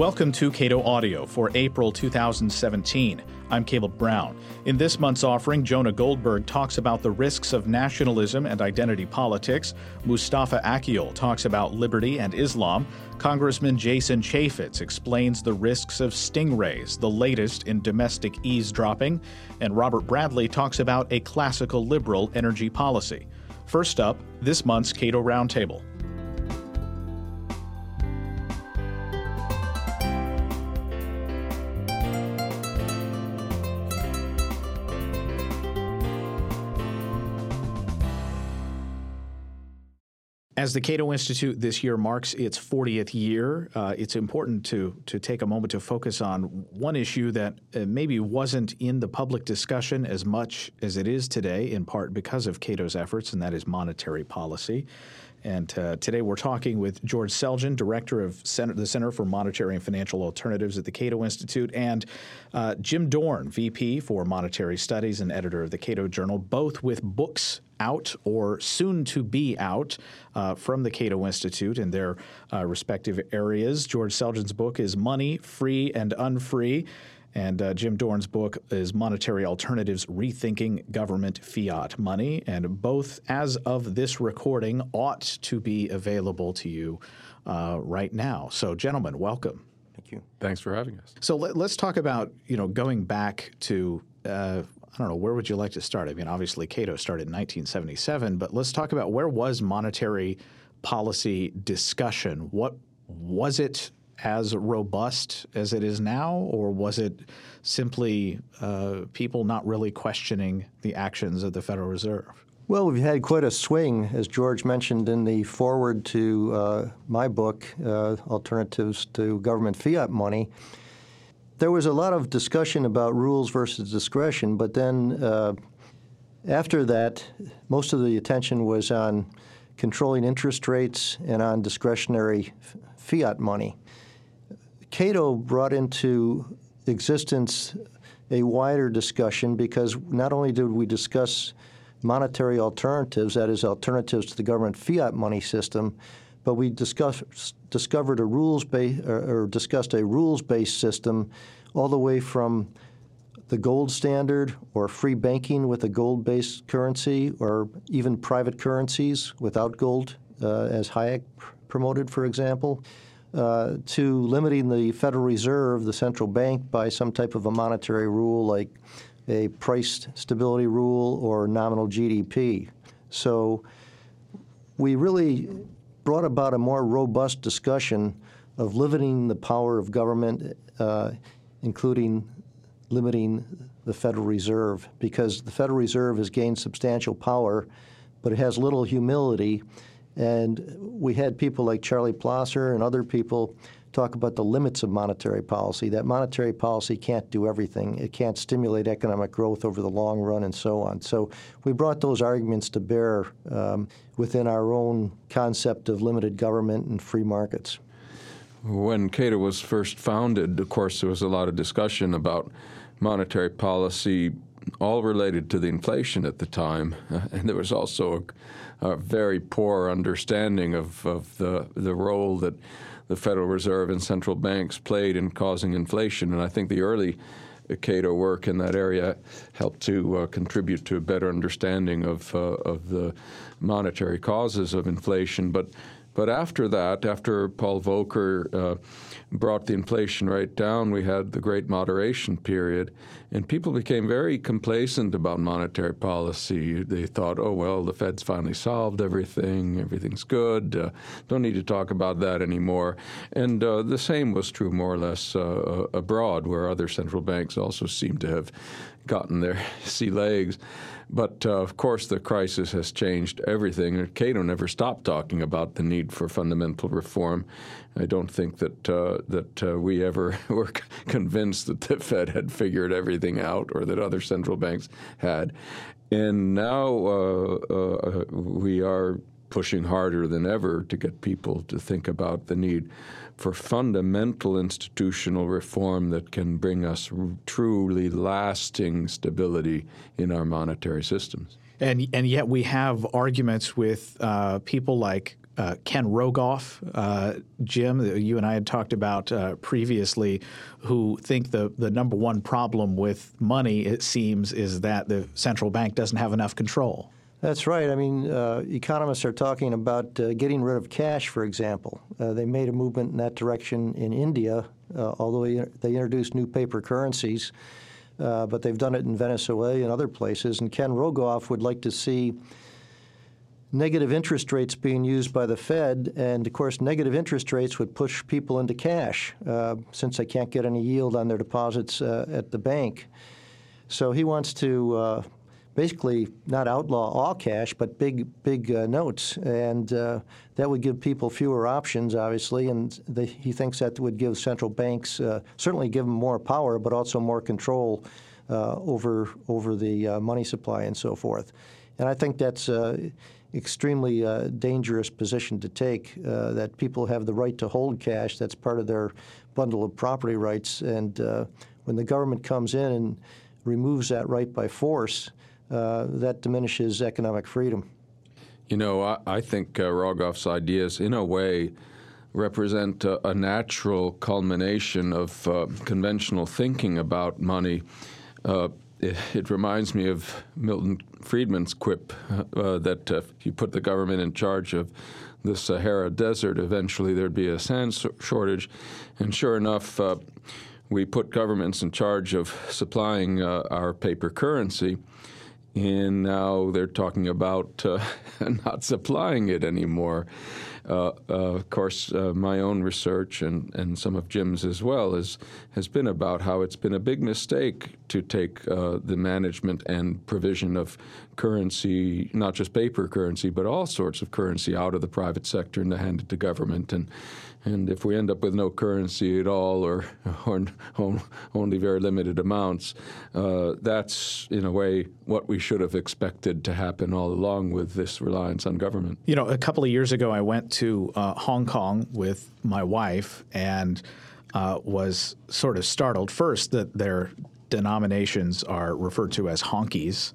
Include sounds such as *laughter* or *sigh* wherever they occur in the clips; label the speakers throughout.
Speaker 1: Welcome to Cato Audio for April 2017. I'm Caleb Brown. In this month's offering, Jonah Goldberg talks about the risks of nationalism and identity politics. Mustafa Akyol talks about liberty and Islam. Congressman Jason Chaffetz explains the risks of stingrays, the latest in domestic eavesdropping. And Robert Bradley talks about a classical liberal energy policy. First up, this month's Cato Roundtable. As the Cato Institute this year marks its 40th year, uh, it's important to to take a moment to focus on one issue that uh, maybe wasn't in the public discussion as much as it is today, in part because of Cato's efforts, and that is monetary policy. And uh, today we're talking with George Selgin, director of Center, the Center for Monetary and Financial Alternatives at the Cato Institute, and uh, Jim Dorn, VP for Monetary Studies and editor of the Cato Journal, both with books out or soon to be out uh, from the Cato Institute in their uh, respective areas. George Selgin's book is Money, Free and Unfree. And uh, Jim Dorn's book is Monetary Alternatives Rethinking Government Fiat Money. And both, as of this recording, ought to be available to you uh, right now. So, gentlemen, welcome.
Speaker 2: Thank you.
Speaker 3: Thanks for having us.
Speaker 1: So, let, us talk about, you know, going back to. Uh, I don't know, where would you like to start? I mean, obviously, Cato started in 1977, but let's talk about where was monetary policy discussion? What was it as robust as it is now, or was it simply uh, people not really questioning the actions of the Federal Reserve?
Speaker 2: Well, we've had quite a swing, as George mentioned in the foreword to uh, my book, uh, Alternatives to Government Fiat Money. There was a lot of discussion about rules versus discretion, but then uh, after that, most of the attention was on controlling interest rates and on discretionary fiat money. Cato brought into existence a wider discussion because not only did we discuss monetary alternatives, that is, alternatives to the government fiat money system, but we discussed, discovered a rules based or, or discussed a rules based system all the way from the gold standard or free banking with a gold based currency or even private currencies without gold, uh, as Hayek promoted, for example uh, to limiting the Federal Reserve, the central bank, by some type of a monetary rule like a price stability rule or nominal GDP. So we really brought about a more robust discussion of limiting the power of government, uh, including limiting the Federal Reserve, because the Federal Reserve has gained substantial power, but it has little humility. And we had people like Charlie Plosser and other people talk about the limits of monetary policy, that monetary policy can't do everything. It can't stimulate economic growth over the long run and so on. So we brought those arguments to bear um, within our own concept of limited government and free markets.
Speaker 3: When Cato was first founded, of course, there was a lot of discussion about monetary policy, all related to the inflation at the time. *laughs* and there was also a a very poor understanding of, of the, the role that the Federal Reserve and central banks played in causing inflation. And I think the early Cato work in that area helped to uh, contribute to a better understanding of, uh, of the monetary causes of inflation. But but after that, after Paul Volcker uh, brought the inflation rate down, we had the great moderation period, and people became very complacent about monetary policy. They thought, oh, well, the Fed's finally solved everything, everything's good, uh, don't need to talk about that anymore. And uh, the same was true more or less uh, abroad, where other central banks also seemed to have gotten their *laughs* sea legs. But uh, of course, the crisis has changed everything. Cato never stopped talking about the need for fundamental reform. I don't think that uh, that uh, we ever *laughs* were convinced that the Fed had figured everything out or that other central banks had. And now uh, uh, we are pushing harder than ever to get people to think about the need for fundamental institutional reform that can bring us truly lasting stability in our monetary systems.
Speaker 1: And, and yet we have arguments with uh, people like uh, Ken Rogoff, uh, Jim, you and I had talked about uh, previously, who think the, the number one problem with money, it seems, is that the central bank doesn't have enough control.
Speaker 2: That's right. I mean, uh, economists are talking about uh, getting rid of cash, for example. Uh, they made a movement in that direction in India, uh, although they introduced new paper currencies. Uh, but they've done it in Venezuela and other places. And Ken Rogoff would like to see negative interest rates being used by the Fed. And of course, negative interest rates would push people into cash uh, since they can't get any yield on their deposits at the bank. So he wants to basically not outlaw all cash, but big big uh, notes, and uh, that would give people fewer options, obviously. And the, he thinks that would give central banks uh, certainly give them more power, but also more control uh, over over the uh, money supply and so forth. And I think that's an extremely uh, dangerous position to take. that people have the right to hold cash. That's part of their bundle of property rights, and when the government comes in and removes that right by force, uh, that diminishes economic freedom.
Speaker 3: You know, I, I think uh, Rogoff's ideas, in a way, represent a, a natural culmination of uh, conventional thinking about money. Uh, it, reminds me of Milton Friedman's quip uh, that if you put the government in charge of the Sahara Desert, eventually there'd be a sand shortage. And sure enough, uh, we put governments in charge of supplying uh, our paper currency and now they're talking about uh, *laughs* not supplying it anymore. Uh, uh, of course, uh, my own research and, and some of Jim's as well is, has been about how it's been a big mistake to take uh, the management and provision of currency, not just paper currency, but all sorts of currency out of the private sector and to hand it to government. And and if we end up with no currency at all or, *laughs* or only very limited amounts, uh, that's in a way what we should have expected to happen all along with this reliance on government.
Speaker 1: You know, a couple of years ago, I went to uh, Hong Kong with my wife and uh, was sort of startled first that their denominations are referred to as honkies.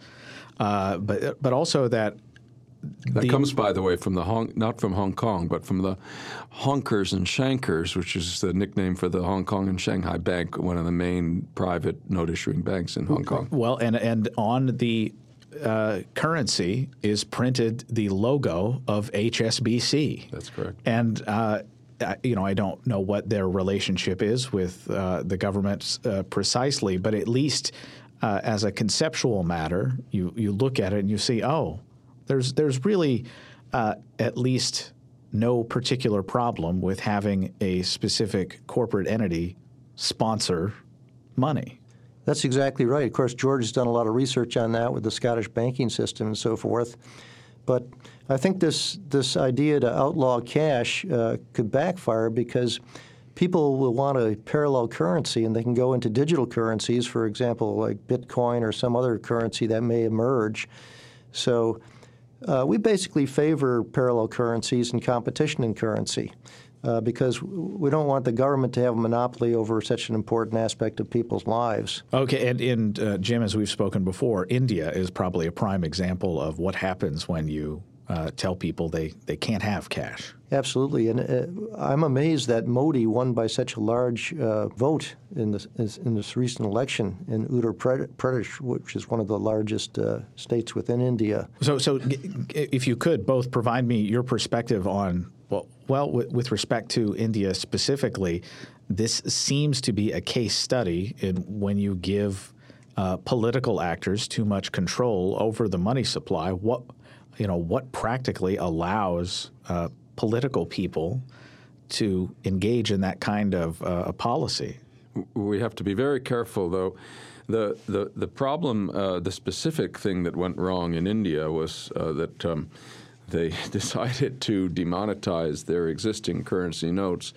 Speaker 1: Uh, but but also that
Speaker 3: that the, comes, by the way, from the Hong, not from Hong Kong, but from the Honkers and Shankers, which is the nickname for the Hong Kong and Shanghai Bank, one of the main private note issuing banks in Hong Kong.
Speaker 1: Well, and and on the uh, currency is printed the logo of HSBC.
Speaker 3: That's correct.
Speaker 1: And uh, you know, I don't know what their relationship is with uh, the government uh, precisely, but at least uh, as a conceptual matter, you you look at it and you see, oh there's there's really uh, at least no particular problem with having a specific corporate entity sponsor money.
Speaker 2: That's exactly right. Of course, George has done a lot of research on that with the Scottish banking system and so forth. But I think this this idea to outlaw cash uh, could backfire because people will want a parallel currency and they can go into digital currencies, for example, like Bitcoin or some other currency that may emerge. So uh, we basically favor parallel currencies and competition in currency. Uh, because we don't want the government to have a monopoly over such an important aspect of people's lives.
Speaker 1: Okay, and, and uh, Jim, as we've spoken before, India is probably a prime example of what happens when you uh, tell people they, they can't have cash.
Speaker 2: Absolutely, and uh, I'm amazed that Modi won by such a large uh, vote in this in this recent election in Uttar Pradesh, which is one of the largest uh, states within India.
Speaker 1: So, so if you could both provide me your perspective on well, well, with respect to India specifically, this seems to be a case study in when you give uh, political actors too much control over the money supply. What you know, what practically allows uh, political people to engage in that kind of uh, policy?
Speaker 3: We have to be very careful, though. The, the, the problem, uh, the specific thing that went wrong in India was uh, that um, they *laughs* decided to demonetize their existing currency notes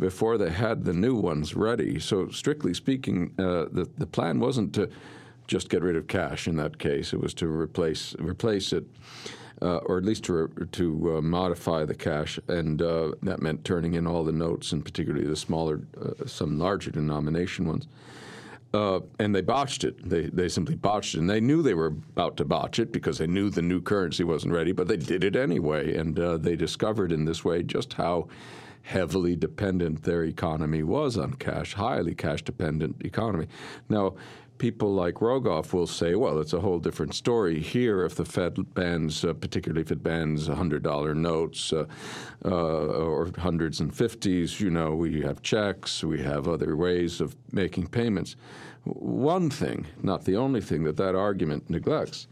Speaker 3: before they had the new ones ready. So, strictly speaking, uh, the, the plan wasn't to just get rid of cash in that case. It was to replace replace it, uh, or at least to to uh, modify the cash, and uh, that meant turning in all the notes, and particularly the smaller, uh, some larger denomination ones. uh, and they botched it. They, they simply botched it. And they knew they were about to botch it because they knew the new currency wasn't ready, but they did it anyway. And uh, they discovered in this way just how heavily dependent their economy was on cash, highly cash dependent economy. Now, people like Rogoff will say, well, it's a whole different story here if the Fed bans, uh, particularly if it bans $100 notes uh, uh, or hundreds and fifties, you know, we have checks, we have other ways of making payments. One thing, not the only thing that that argument neglects,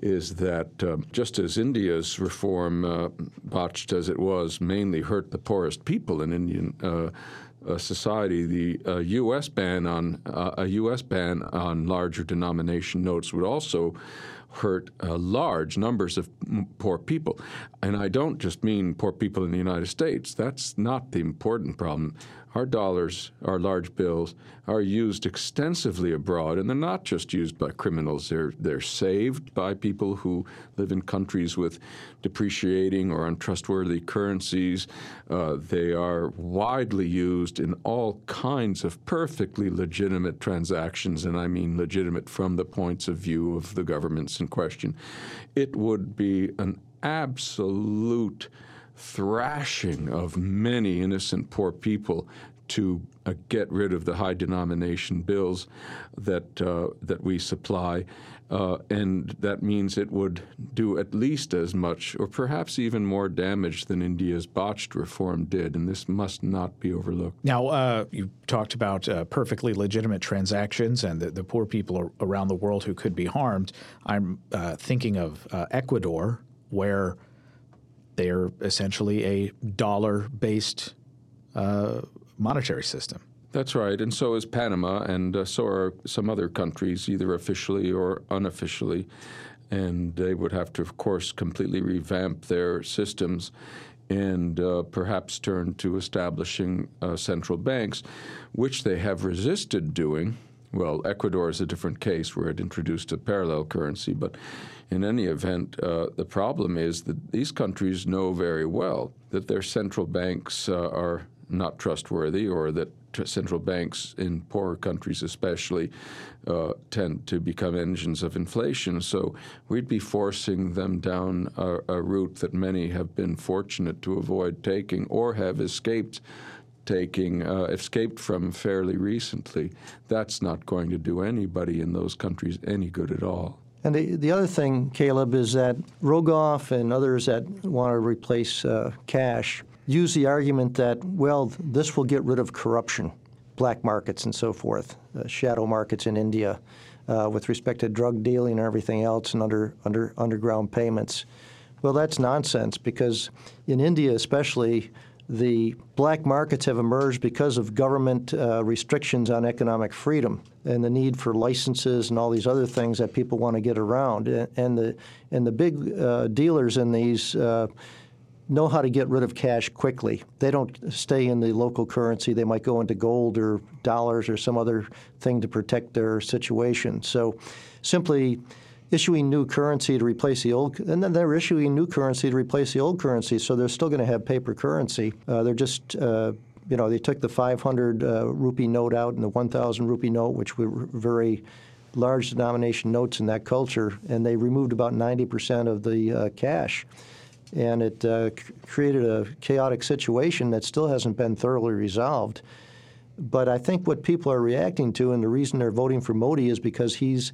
Speaker 3: is that um, just as India's reform, uh, botched as it was, mainly hurt the poorest people in Indian uh, society, the uh, U.S. ban on uh, a U.S. ban on larger denomination notes would also hurt uh, large numbers of poor people. And I don't just mean poor people in the United States. That's not the important problem. Our dollars, our large bills, are used extensively abroad, and they're not just used by criminals. They're they're saved by people who live in countries with depreciating or untrustworthy currencies. Uh, they are widely used in all kinds of perfectly legitimate transactions, and I mean legitimate from the points of view of the governments in question. It would be an absolute thrashing of many innocent poor people to uh, get rid of the high denomination bills that uh, that we supply, uh, and that means it would do at least as much, or perhaps even more damage than India's botched reform did, and this must not be overlooked.
Speaker 1: Now, uh, you talked about uh, perfectly legitimate transactions and the, the, poor people around the world who could be harmed. I'm uh, thinking of Ecuador, where they're essentially a dollar based uh, monetary system.
Speaker 3: That's right, and so is Panama, and uh, so are some other countries, either officially or unofficially. And they would have to, of course, completely revamp their systems and uh, perhaps turn to establishing uh, central banks, which they have resisted doing. Well, Ecuador is a different case where it introduced a parallel currency, but in any event, uh, the problem is that these countries know very well that their central banks uh, are not trustworthy or that central banks in poorer countries especially uh, tend to become engines of inflation. So we'd be forcing them down a, a, route that many have been fortunate to avoid taking or have escaped taking, uh, escaped from fairly recently. That's not going to do anybody in those countries any good at all.
Speaker 2: And the, the other thing, Caleb, is that Rogoff and others that want to replace uh, cash use the argument that, well, this will get rid of corruption, black markets and so forth, uh, shadow markets in India uh, with respect to drug dealing and everything else and under, under underground payments. Well, that's nonsense because in India, especially, the black markets have emerged because of government uh, restrictions on economic freedom and the need for licenses and all these other things that people want to get around. And the and the big uh, dealers in these uh, know how to get rid of cash quickly. They don't stay in the local currency. They might go into gold or dollars or some other thing to protect their situation. So, simply issuing new currency to replace the old, and then they're issuing new currency to replace the old currency. So they're still going to have paper currency. Uh, they're just uh, you know, they took the 500 uh, rupee note out and the 1,000 rupee note, which were very large denomination notes in that culture, and they removed about 90% of the uh, cash. And it uh, created a chaotic situation that still hasn't been thoroughly resolved. But I think what people are reacting to, and the reason they're voting for Modi, is because he's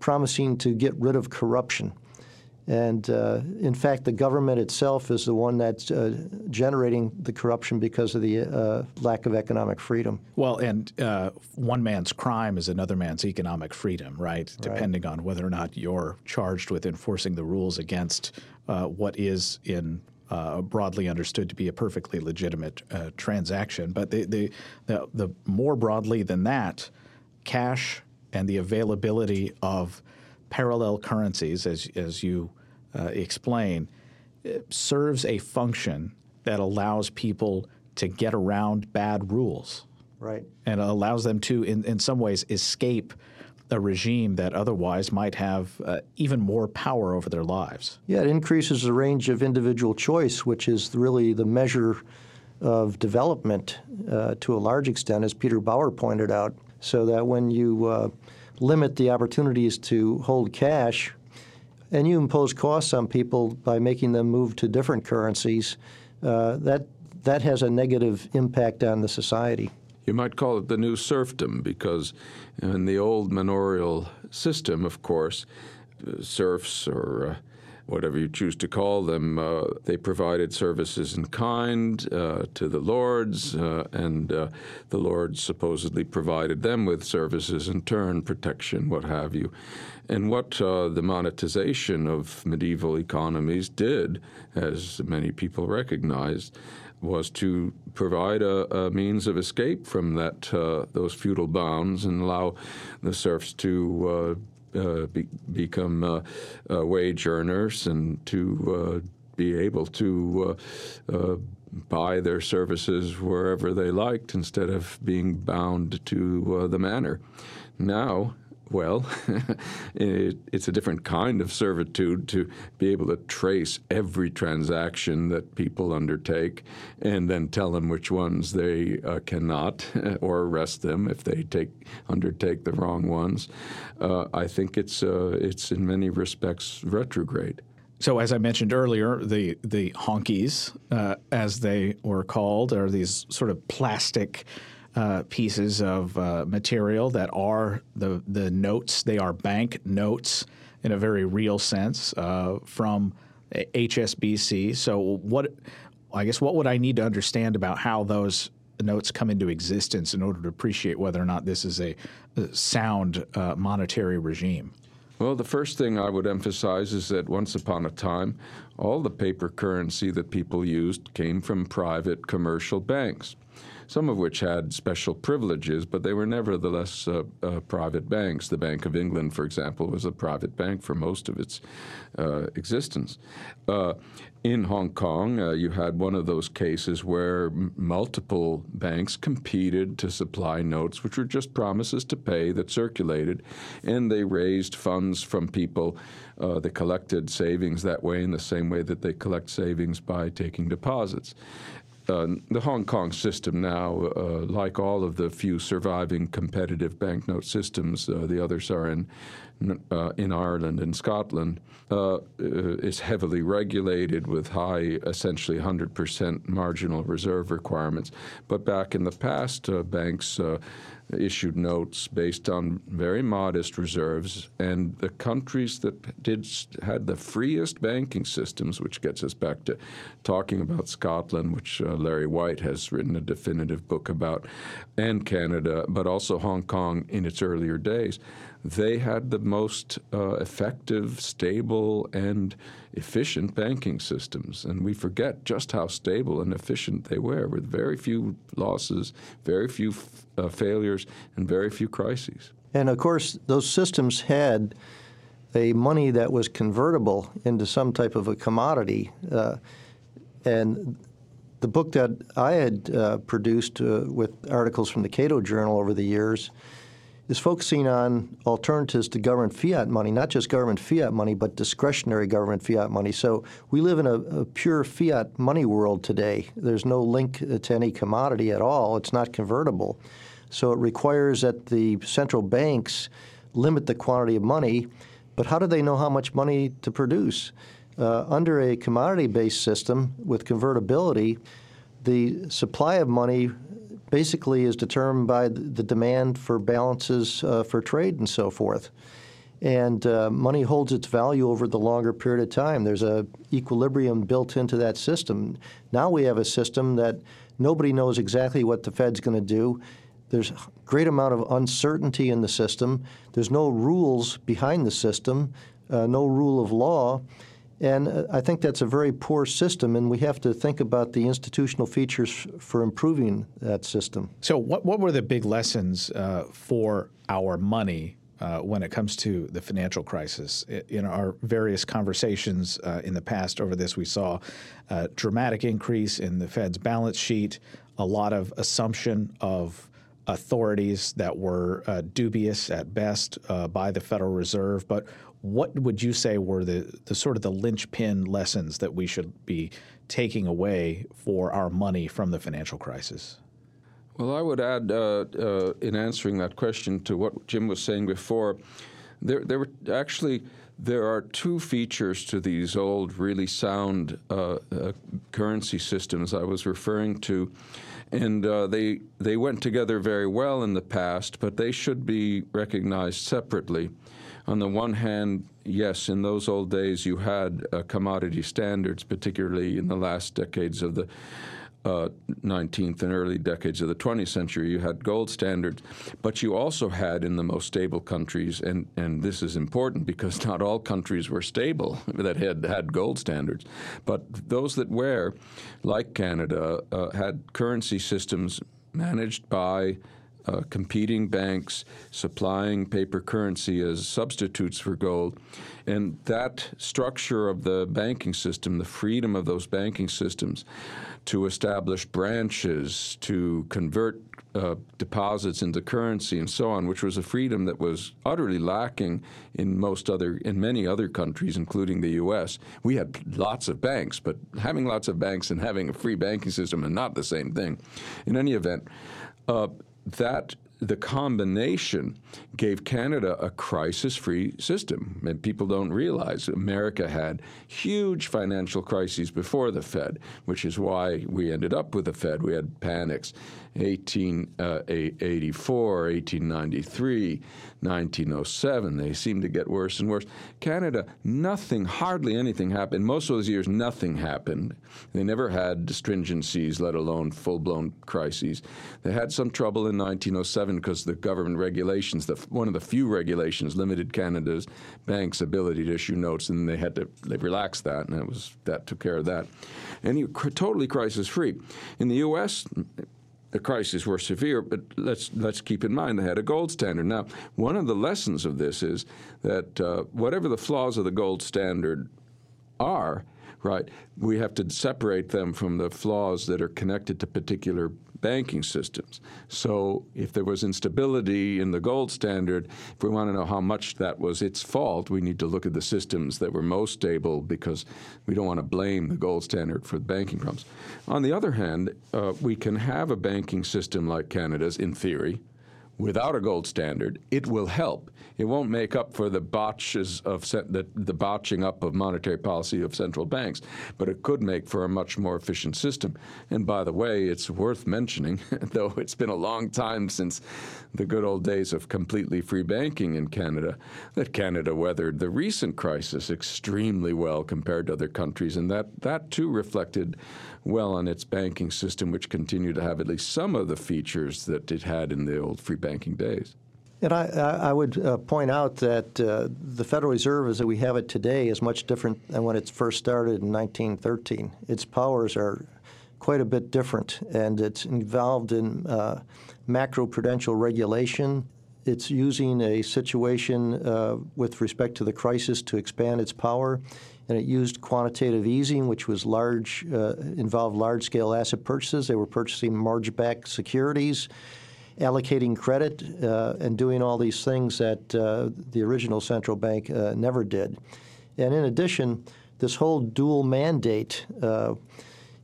Speaker 2: promising to get rid of corruption. And uh, in fact, the government itself is the one that's uh, generating the corruption because of the uh, lack of economic freedom.
Speaker 1: Well, and uh, one man's crime is another man's economic freedom, right? Depending on whether or not you're charged with enforcing the rules against uh, what is in uh, broadly understood to be a perfectly legitimate uh, transaction. But the, the, the, the, more broadly than that, cash and the availability of parallel currencies, as, as you uh, explain, serves a function that allows people to get around bad rules.
Speaker 2: Right.
Speaker 1: And allows them to, in, in some ways, escape a regime that otherwise might have uh, even more power over their lives.
Speaker 2: Yeah, it increases the range of individual choice, which is really the measure of development uh, to a large extent, as Peter Bauer pointed out so that when you uh, limit the opportunities to hold cash and you impose costs on people by making them move to different currencies, uh, that that has a negative impact on the society.
Speaker 3: You might call it the new serfdom because in the old manorial system, of course, uh, serfs or uh, whatever you choose to call them, uh, they provided services in kind uh, to the lords, uh, and uh, the lords supposedly provided them with services in turn, protection, what have you. And what uh, the monetization of medieval economies did, as many people recognized, was to provide a, a, means of escape from that uh, those feudal bounds and allow the serfs to uh, be, become uh, uh, wage earners and to uh, be able to buy their services wherever they liked instead of being bound to the manor. Now, well, *laughs* it, it's a different kind of servitude to be able to trace every transaction that people undertake and then tell them which ones they uh, cannot *laughs* or arrest them if they take undertake the wrong ones. Uh, I think it's uh, it's in many respects retrograde.
Speaker 1: So, as I mentioned earlier, the the honkies, uh, as they were called, are these sort of plastic uh, pieces of uh, material that are the the notes. They are bank notes in a very real sense uh, from HSBC. So what I guess what would I need to understand about how those notes come into existence in order to appreciate whether or not this is a, a sound uh, monetary regime?
Speaker 3: Well, the first thing I would emphasize is that once upon a time, all the paper currency that people used came from private commercial banks some of which had special privileges, but they were nevertheless uh, uh, private banks. The Bank of England, for example, was a private bank for most of its uh, existence. Uh, in Hong Kong, uh, you had one of those cases where m- multiple banks competed to supply notes, which were just promises to pay that circulated, and they raised funds from people. They collected savings that way in the same way that they collect savings by taking deposits. Uh, the Hong Kong system now, uh, like all of the few surviving competitive banknote systems, uh, the others are in uh, in Ireland and Scotland, uh, is heavily regulated with high, essentially 100% marginal reserve requirements. But back in the past, banks issued notes based on very modest reserves, and the countries that did had the freest banking systems, which gets us back to talking about Scotland, which uh, Larry White has written a definitive book about, and Canada, but also Hong Kong in its earlier days they had the most uh, effective, stable, and efficient banking systems. And we forget just how stable and efficient they were, with very few losses, very few f- uh, failures, and very few crises.
Speaker 2: And of course, those systems had a money that was convertible into some type of a commodity. Uh, and the book that I had uh, produced uh, with articles from the Cato Journal over the years is focusing on alternatives to government fiat money, not just government fiat money, but discretionary government fiat money. So we live in a, a, pure fiat money world today. There's no link to any commodity at all, it's not convertible. So it requires that the central banks limit the quantity of money, but how do they know how much money to produce? Uh, under a commodity based system with convertibility, the supply of money basically is determined by the demand for balances uh, for trade and so forth. And uh, money holds its value over the longer period of time. There's a equilibrium built into that system. Now we have a system that nobody knows exactly what the Fed's going to do. There's a great amount of uncertainty in the system. There's no rules behind the system, uh, no rule of law. And uh, I think that's a very poor system, and we have to think about the institutional features for improving that system.
Speaker 1: So, what, what were the big lessons uh, for our money uh, when it comes to the financial crisis? In our various conversations uh, in the past over this, we saw a dramatic increase in the Fed's balance sheet, a lot of assumption of authorities that were uh, dubious at best uh, by the Federal Reserve. But what would you say were the, the sort of the linchpin lessons that we should be taking away for our money from the financial crisis?
Speaker 3: Well, I would add uh, uh, in answering that question to what Jim was saying before, there, there were actually there are two features to these old, really sound uh, uh currency systems I was referring to, and uh, they they went together very well in the past, but they should be recognized separately. On the one hand, yes, in those old days you had uh, commodity standards, particularly in the last decades of the uh, 19th and early decades of the 20th century, you had gold standards, but you also had in the most stable countries, and, and this is important because *laughs* not all countries were stable *laughs* that had had gold standards, but those that were, like Canada, uh, had currency systems managed by uh, competing banks supplying paper currency as substitutes for gold. And that structure of the banking system, the freedom of those banking systems to establish branches, to convert uh, deposits into currency and so on, which was a freedom that was utterly lacking in most other, in many other countries, including the U.S. We had lots of banks, but having lots of banks and having a free banking system are not the same thing. In any event, uh, that the combination gave Canada a crisis free system. And people don't realize America had huge financial crises before the Fed, which is why we ended up with the Fed. We had panics 1884, uh, 1893, 1907. They seem to get worse and worse. Canada, nothing, hardly anything happened. Most of those years, nothing happened. They never had stringencies, let alone full blown crises. They had some trouble in 1907 because the government regulations, the, one of the few regulations, limited Canada's banks' ability to issue notes, and they had to they that, and that was that took care of that. And you totally crisis free. In the U.S., the crises were severe, but let's let's keep in mind they had a gold standard. Now, one of the lessons of this is that uh, whatever the flaws of the gold standard are, right, we have to separate them from the flaws that are connected to particular banking systems. So if there was instability in the gold standard, if we want to know how much that was its fault, we need to look at the systems that were most stable because we don't want to blame the gold standard for the banking problems. On the other hand, uh, we can have a banking system like Canada's, in theory, without a gold standard, it will help. It won't make up for the botches of the, the botching up of monetary policy of central banks, but it could make for a much more efficient system. And by the way, it's worth mentioning, *laughs* though it's been a long time since the good old days of completely free banking in Canada, that Canada weathered the recent crisis extremely well compared to other countries, and that that too reflected well on its banking system, which continued to have at least some of the features that it had in the old free banking days.
Speaker 2: And I, I would uh, point out that uh, the Federal Reserve, as we have it today, is much different than when it first started in 1913. Its powers are quite a bit different, and it's involved in uh, macroprudential regulation. It's using a situation uh, with respect to the crisis to expand its power and it used quantitative easing, which was large, uh, involved large-scale asset purchases. They were purchasing mortgage-backed securities, allocating credit, uh, and doing all these things that uh, the original central bank uh, never did. And in addition, this whole dual mandate uh,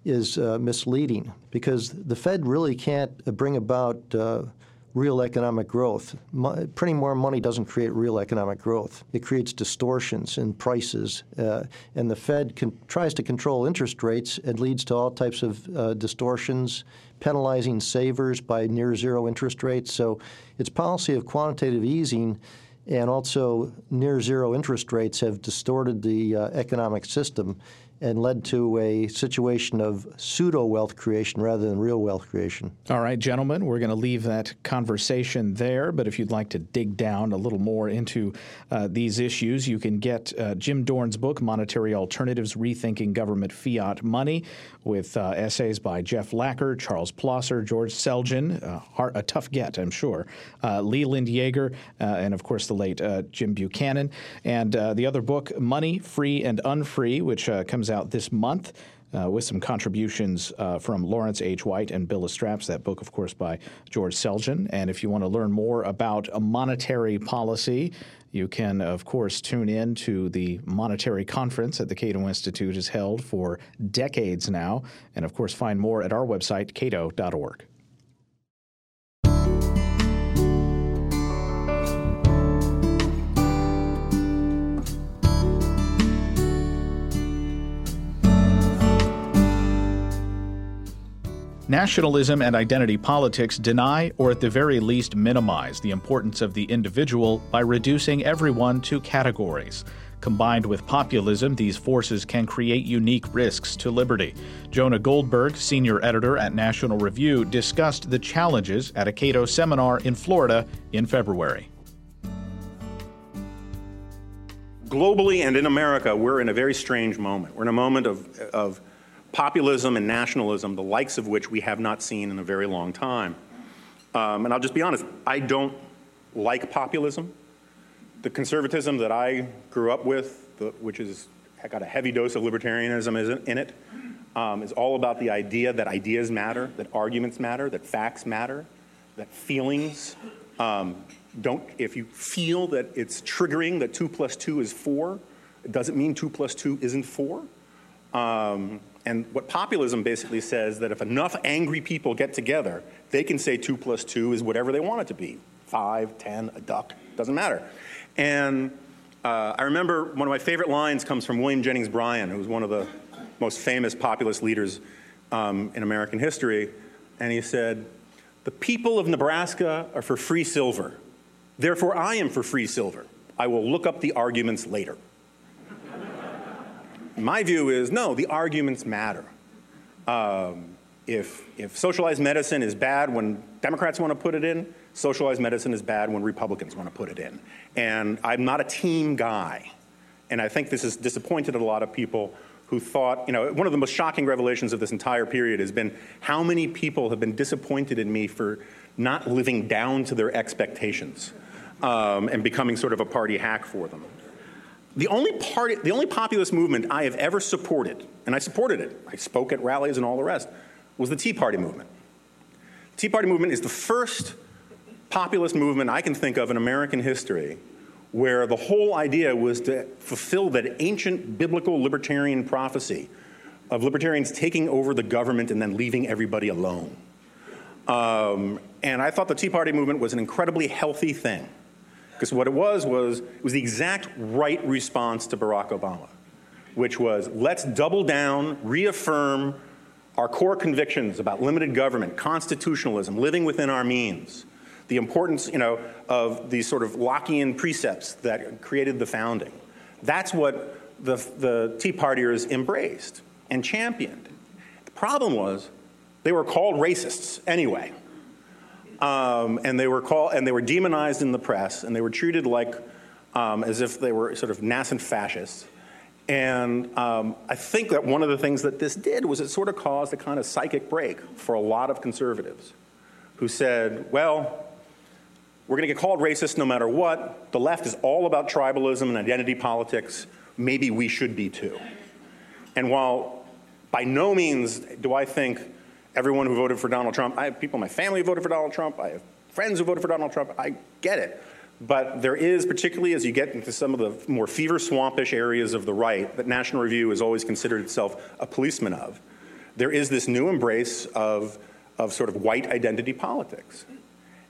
Speaker 2: is uh, misleading because the Fed really can't bring about real economic growth. Mo- printing more money doesn't create real economic growth. It creates distortions in prices, uh, and the Fed con- tries to control interest rates. It leads to all types of uh, distortions, penalizing savers by near zero interest rates. So, its policy of quantitative easing and also near zero interest rates have distorted the uh, economic system and led to a situation of pseudo wealth creation rather than real wealth creation.
Speaker 1: All right, gentlemen, we're going to leave that conversation there. But if you'd like to dig down a little more into uh, these issues, you can get uh, Jim Dorn's book, Monetary Alternatives Rethinking Government Fiat Money, with uh, essays by Jeff Lacker, Charles Plosser, George Selgin, uh, a tough get, I'm sure, uh, Leland Yeager, uh, and of course the late Jim Buchanan. And the other book, Money, Free and Unfree, which comes comes out this month. Uh, with some contributions uh, from Lawrence H. White and Bill Straps. That book, of course, by George Selgin. And if you want to learn more about monetary policy, you can, of course, tune in to the monetary conference that the Cato Institute has held for decades now. And, of course, find more at our website, cato.org. Nationalism and identity politics deny, or at the very least minimize, the importance of the individual by reducing everyone to categories. Combined with populism, these forces can create unique risks to liberty. Jonah Goldberg, senior editor at National Review, discussed the challenges at a Cato seminar in Florida in February.
Speaker 4: Globally and in America, we're in a very strange moment. We're in a moment of, of populism and nationalism, the likes of which we have not seen in a very long time. Um, and I'll just be honest, I don't like populism. The conservatism that I grew up with, the, which is got a heavy dose of libertarianism in it, um, is all about the idea that ideas matter, that arguments matter, that facts matter, that feelings um, don't. If you feel that it's triggering that two plus two is four, it doesn't mean two plus two isn't four. Um, and what populism basically says that if enough angry people get together, they can say two plus two is whatever they want it to be five, ten, a duck, doesn't matter. And uh, I remember one of my favorite lines comes from William Jennings Bryan, who was one of the most famous populist leaders um, in American history. And he said, The people of Nebraska are for free silver. Therefore, I am for free silver. I will look up the arguments later. My view is no, the arguments matter. Um, if, if socialized medicine is bad when Democrats want to put it in, socialized medicine is bad when Republicans want to put it in. And I'm not a team guy. And I think this has disappointed a lot of people who thought, you know, one of the most shocking revelations of this entire period has been how many people have been disappointed in me for not living down to their expectations um, and becoming sort of a party hack for them. The only, party, the only populist movement I have ever supported, and I supported it, I spoke at rallies and all the rest, was the Tea Party movement. The Tea Party movement is the first populist movement I can think of in American history where the whole idea was to fulfill that ancient biblical libertarian prophecy of libertarians taking over the government and then leaving everybody alone. Um, and I thought the Tea Party movement was an incredibly healthy thing. Because what it was was it was the exact right response to Barack Obama, which was let's double down, reaffirm our core convictions about limited government, constitutionalism, living within our means, the importance, you know, of these sort of Lockean precepts that created the founding. That's what the, the Tea Partiers embraced and championed. The problem was they were called racists anyway. Um, and they were called and they were demonized in the press, and they were treated like um, as if they were sort of nascent fascists. And um, I think that one of the things that this did was it sort of caused a kind of psychic break for a lot of conservatives who said, well, we're going to get called racist no matter what. The left is all about tribalism and identity politics. Maybe we should be too. And while by no means do I think everyone who voted for Donald Trump. I have people in my family who voted for Donald Trump. I have friends who voted for Donald Trump. I get it. But there is, particularly as you get into some of the more fever swampish areas of the right that National Review has always considered itself a policeman of, there is this new embrace of, of sort of white identity politics.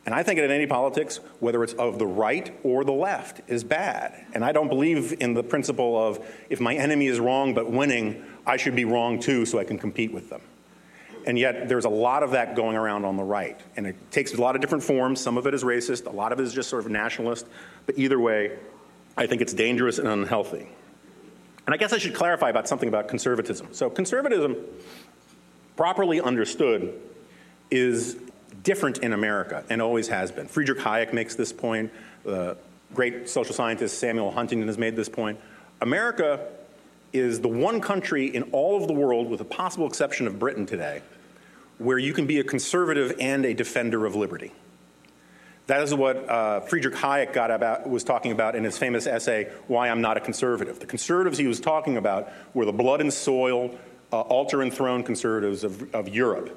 Speaker 4: And I think identity politics, whether it's of the right or the left, is bad. And I don't believe in the principle of if my enemy is wrong but winning, I should be wrong too so I can compete with them. And yet, there's a lot of that going around on the right. And it takes a lot of different forms. Some of it is racist, a lot of it is just sort of nationalist. But either way, I think it's dangerous and unhealthy. And I guess I should clarify about something about conservatism. So, conservatism, properly understood, is different in America and always has been. Friedrich Hayek makes this point. The great social scientist Samuel Huntington has made this point. America is the one country in all of the world, with a possible exception of Britain today, where you can be a conservative and a defender of liberty. That is what uh, Friedrich Hayek about, was talking about in his famous essay, Why I'm Not a Conservative. The conservatives he was talking about were the blood and soil, uh, altar throne conservatives of, of Europe,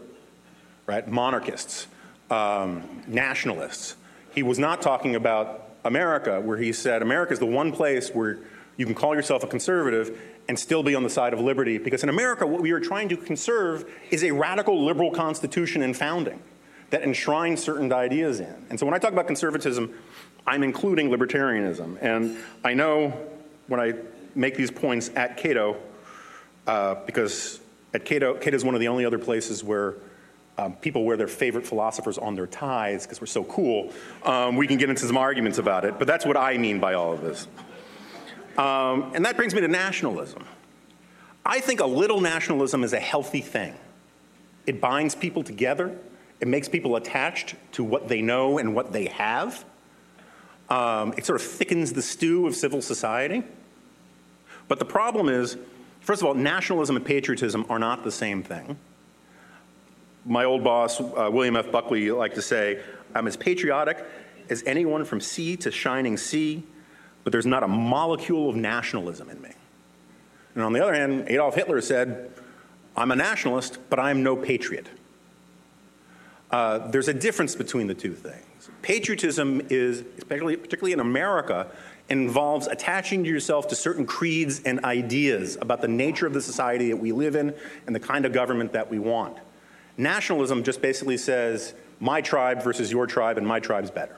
Speaker 4: right? Monarchists, um, nationalists. He was not talking about America, where he said America is the one place where you can call yourself a conservative and still be on the side of liberty. Because in America, what we are trying to conserve is a radical liberal constitution and founding that enshrines certain ideas in. And so when I talk about conservatism, I'm including libertarianism. And I know when I make these points at Cato, uh, because at Cato, Cato is one of the only other places where um, people wear their favorite philosophers on their ties because we're so cool, um, we can get into some arguments about it. But that's what I mean by all of this. Um, and that brings me to nationalism. I think a little nationalism is a healthy thing. It binds people together, it makes people attached to what they know and what they have. Um, it sort of thickens the stew of civil society. But the problem is, first of all, nationalism and patriotism are not the same thing. My old boss, uh, William F. Buckley, liked to say, I'm as patriotic as anyone from sea to shining sea, but there's not a molecule of nationalism in me. And on the other hand, Adolf Hitler said, I'm a nationalist, but I'm no patriot. Uh, there's a difference between the two things. Patriotism is, especially, particularly in America, involves attaching yourself to certain creeds and ideas about the nature of the society that we live in and the kind of government that we want. Nationalism just basically says, my tribe versus your tribe, and my tribe's better.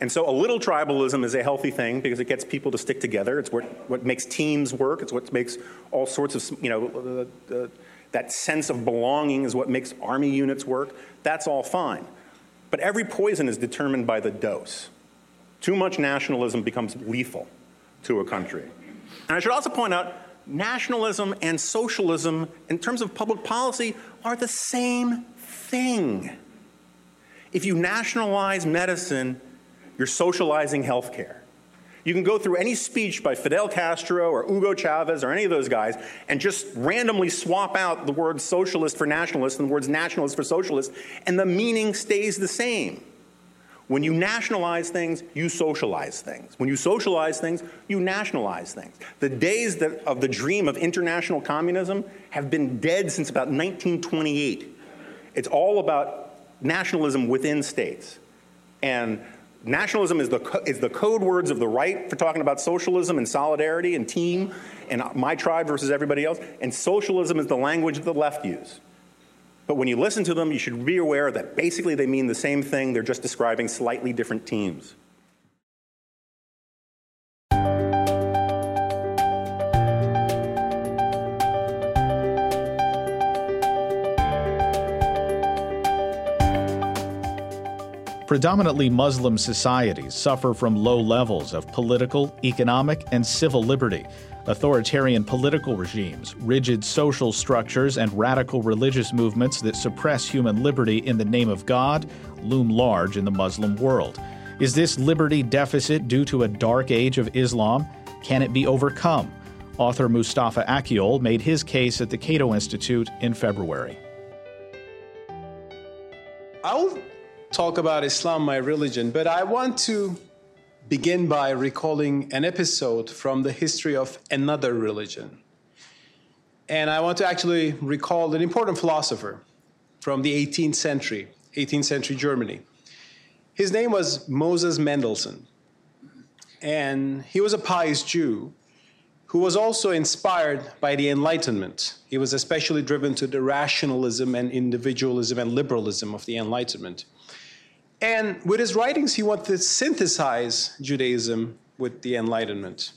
Speaker 4: And so a little tribalism is a healthy thing because it gets people to stick together. It's what, what makes teams work. It's what makes all sorts of, you know, uh, uh, that sense of belonging is what makes army units work. That's all fine. But every poison is determined by the dose. Too much nationalism becomes lethal to a country. And I should also point out nationalism and socialism, in terms of public policy, are the same thing. If you nationalize medicine, you're socializing healthcare. You can go through any speech by Fidel Castro or Hugo Chavez or any of those guys and just randomly swap out the words socialist for nationalist and the words nationalist for socialist, and the meaning stays the same. When you nationalize things, you socialize things. When you socialize things, you nationalize things. The days that, of the dream of international communism have been dead since about 1928. It's all about nationalism within states. And nationalism is the, is the code words of the right for talking about socialism and solidarity and team and my tribe versus everybody else. And socialism is the language that the left use. But when you listen to them, you should be aware that basically they mean the same thing, they're just describing slightly different teams.
Speaker 1: Predominantly Muslim societies suffer from low levels of political, economic, and civil liberty. Authoritarian political regimes, rigid social structures, and radical religious movements that suppress human liberty in the name of God loom large in the Muslim world. Is this liberty deficit due to a dark age of Islam? Can it be overcome? Author Mustafa Akyol made his case at the Cato Institute in February.
Speaker 5: Talk about Islam, my religion, but I want to begin by recalling an episode from the history of another religion. And I want to actually recall an important philosopher from the 18th century, 18th century Germany. His name was Moses Mendelssohn. And he was a pious Jew who was also inspired by the Enlightenment. He was especially driven to the rationalism and individualism and liberalism of the Enlightenment. And with his writings, he wanted to synthesize Judaism with the Enlightenment.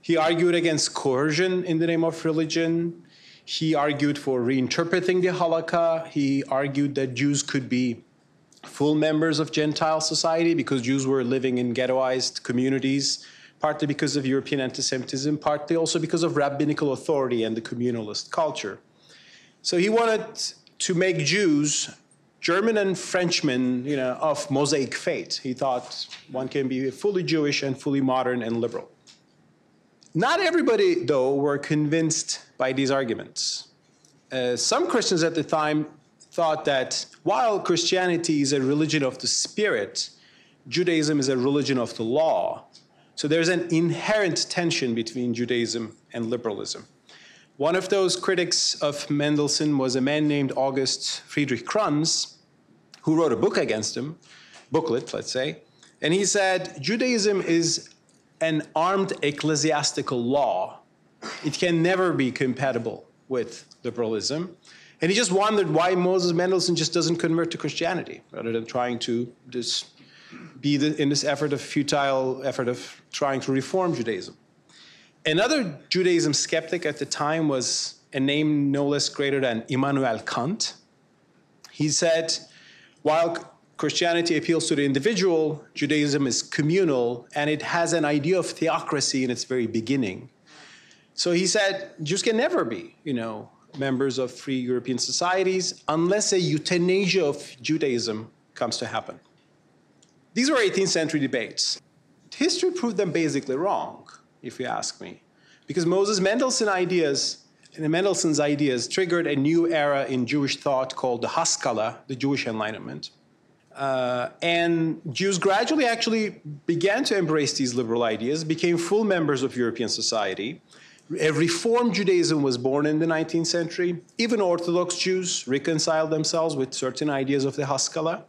Speaker 5: He argued against coercion in the name of religion. He argued for reinterpreting the Halakha. He argued that Jews could be full members of Gentile society because Jews were living in ghettoized communities, partly because of European anti Semitism, partly also because of rabbinical authority and the communalist culture. So he wanted to make Jews German and Frenchman, you know, of Mosaic faith. He thought one can be fully Jewish and fully modern and liberal. Not everybody, though, were convinced by these arguments. Uh, some Christians at the time thought that while Christianity is a religion of the spirit, Judaism is a religion of the law. So there's an inherent tension between Judaism and liberalism. One of those critics of Mendelssohn was a man named August Friedrich Cranz, who wrote a book against him, booklet, let's say, and he said Judaism is an armed ecclesiastical law. It can never be compatible with liberalism. And he just wondered why Moses Mendelssohn just doesn't convert to Christianity rather than trying to just be the, in this effort of futile effort of trying to reform Judaism. Another Judaism skeptic at the time was a name no less greater than Immanuel Kant. He said, while Christianity appeals to the individual, Judaism is communal, and it has an idea of theocracy in its very beginning. So he said, Jews can never be, you know, members of free European societies unless a euthanasia of Judaism comes to happen. These were 18th century debates. History proved them basically wrong, if you ask me, because Moses Mendelssohn ideas and Mendelssohn's ideas triggered a new era in Jewish thought called the Haskalah, the Jewish Enlightenment. Uh, and Jews gradually actually began to embrace these liberal ideas, became full members of European society. A Reformed Judaism was born in the 19th century. Even Orthodox Jews reconciled themselves with certain ideas of the Haskalah.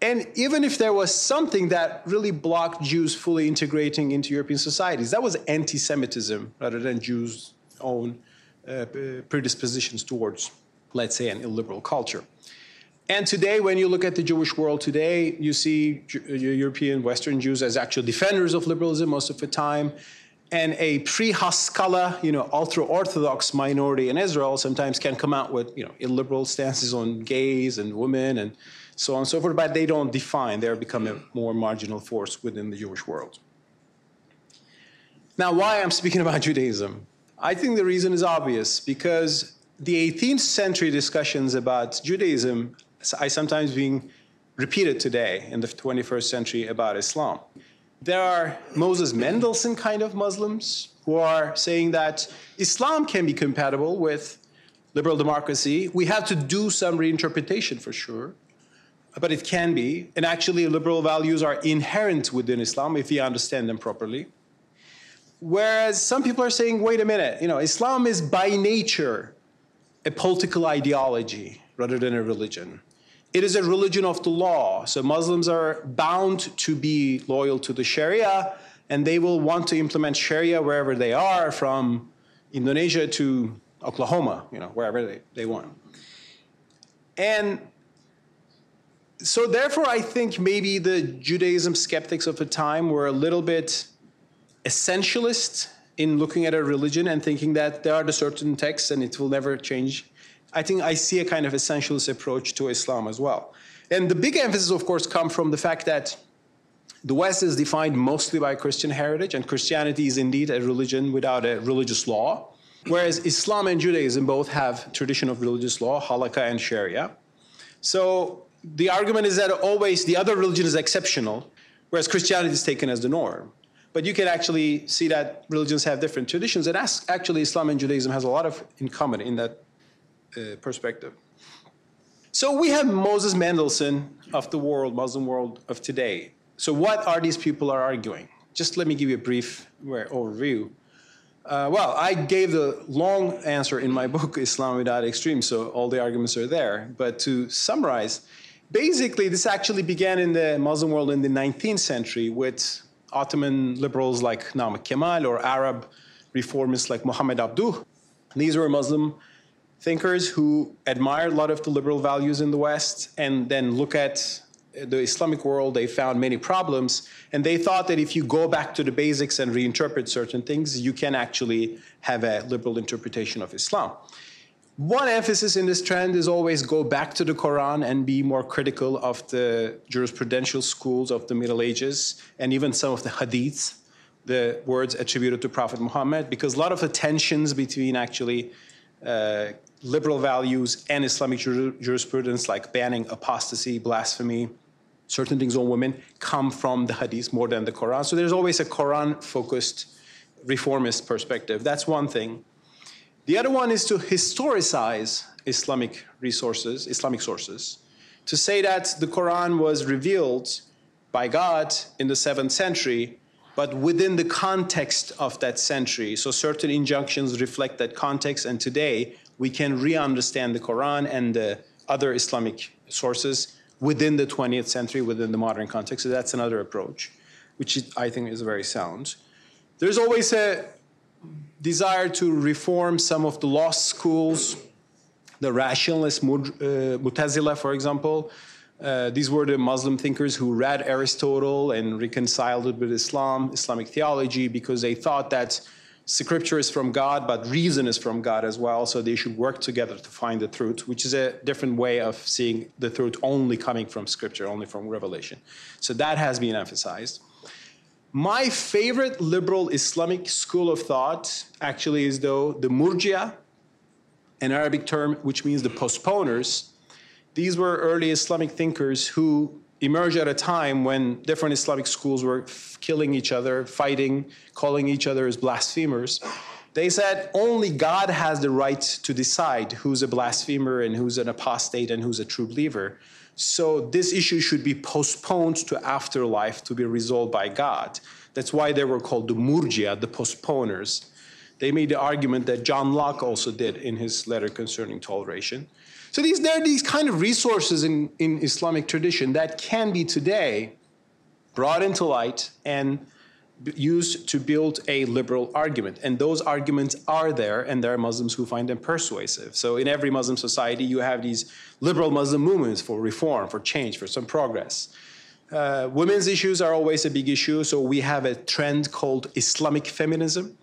Speaker 5: And even if there was something that really blocked Jews fully integrating into European societies, that was anti Semitism rather than Jews' own uh, predispositions towards, let's say, an illiberal culture. And today, when you look at the Jewish world today, you see uh, European Western Jews as actual defenders of liberalism most of the time, and a pre-Haskalah, you know, ultra-Orthodox minority in Israel sometimes can come out with, you know, illiberal stances on gays and women and so on and so forth, but they don't define. They're becoming a more marginal force within the Jewish world. Now, why I'm speaking *laughs* about Judaism? I think the reason is obvious because the 18th century discussions about Judaism are sometimes being repeated today in the 21st century about Islam. There are Moses Mendelssohn kind of Muslims who are saying that Islam can be compatible with liberal democracy. We have to do some reinterpretation for sure, but it can be. And actually, liberal values are inherent within Islam if you understand them properly. Whereas some people are saying, wait a minute, you know, Islam is by nature a political ideology rather than a religion. It is a religion of the law. So Muslims are bound to be loyal to the Sharia, and they will want to implement Sharia wherever they are, from Indonesia to Oklahoma, you know, wherever they, they want. And so therefore, I think maybe the Judaism skeptics of the time were a little bit essentialist in looking at a religion and thinking that there are the certain texts and it will never change. I think I see a kind of essentialist approach to Islam as well. And the big emphasis, of course, come from the fact that the West is defined mostly by Christian heritage, and Christianity is indeed a religion without a religious law, whereas Islam and Judaism both have tradition of religious law, halakha and sharia. So the argument is that always the other religion is exceptional, whereas Christianity is taken as the norm. But you can actually see that religions have different traditions, and actually Islam and Judaism has a lot of in common in that uh, perspective. So we have Moses Mendelssohn of the world, Muslim world of today. So what are these people are arguing? Just let me give you a brief overview. Uh, well, I gave the long answer in my *laughs* book, Islam Without Extremes, so all the arguments are there. But to summarize, basically, this actually began in the Muslim world in the 19th century with Ottoman liberals like Namik Kemal or Arab reformists like Muhammad Abduh. These were Muslim thinkers who admired a lot of the liberal values in the West and then look at the Islamic world, they found many problems, and they thought that if you go back to the basics and reinterpret certain things, you can actually have a liberal interpretation of Islam. One emphasis in this trend is always go back to the Quran and be more critical of the jurisprudential schools of the Middle Ages and even some of the hadiths, the words attributed to Prophet Muhammad, because a lot of the tensions between actually uh, liberal values and Islamic jur- jurisprudence, like banning apostasy, blasphemy, certain things on women, come from the hadiths more than the Quran. So there's always a Quran focused reformist perspective. That's one thing. The other one is to historicize Islamic resources, Islamic sources, to say that the Quran was revealed by God in the seventh century, but within the context of that century. So certain injunctions reflect that context, and today we can re understand the Quran and the other Islamic sources within the 20th century, within the modern context. So that's another approach, which I think is very sound. There's always a desire to reform some of the lost schools, the rationalist uh, Mutazila, for example. Uh, these were the Muslim thinkers who read Aristotle and reconciled it with Islam, Islamic theology, because they thought that scripture is from God, but reason is from God as well. So they should work together to find the truth, which is a different way of seeing the truth only coming from scripture, only from revelation. So that has been emphasized. My favorite liberal Islamic school of thought actually is, though, the Murjia, an Arabic term which means the postponers. These were early Islamic thinkers who emerged at a time when different Islamic schools were killing each other, fighting, calling each other as blasphemers. They said only God has the right to decide who's a blasphemer and who's an apostate and who's a true believer. So this issue should be postponed to afterlife to be resolved by God. That's why they were called the Murjia, the postponers. They made the argument that John Locke also did in his letter concerning toleration. So these, there are these kind of resources in, in Islamic tradition that can be today brought into light and used to build a liberal argument. And those arguments are there, and there are Muslims who find them persuasive. So in every Muslim society, you have these liberal Muslim movements for reform, for change, for some progress. Uh, women's issues are always a big issue, so we have a trend called Islamic feminism.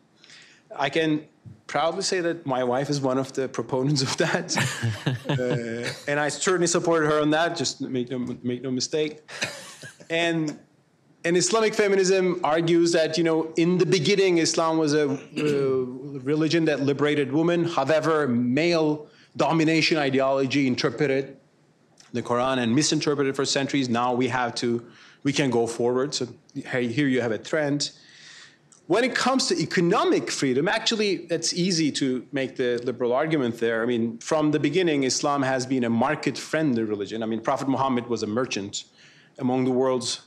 Speaker 5: I can proudly say that my wife is one of the proponents of that. *laughs* uh, and I certainly supported her on that, just make no, make no mistake. And, and Islamic feminism argues that, you know, in the beginning, Islam was a uh, religion that liberated women. However, male domination ideology interpreted the Quran and misinterpreted for centuries. Now we have to, we can go forward. So here you have a trend. When it comes to economic freedom, actually, it's easy to make the liberal argument there. I mean, from the beginning, Islam has been a market friendly religion. I mean, Prophet Muhammad was a merchant. Among the world's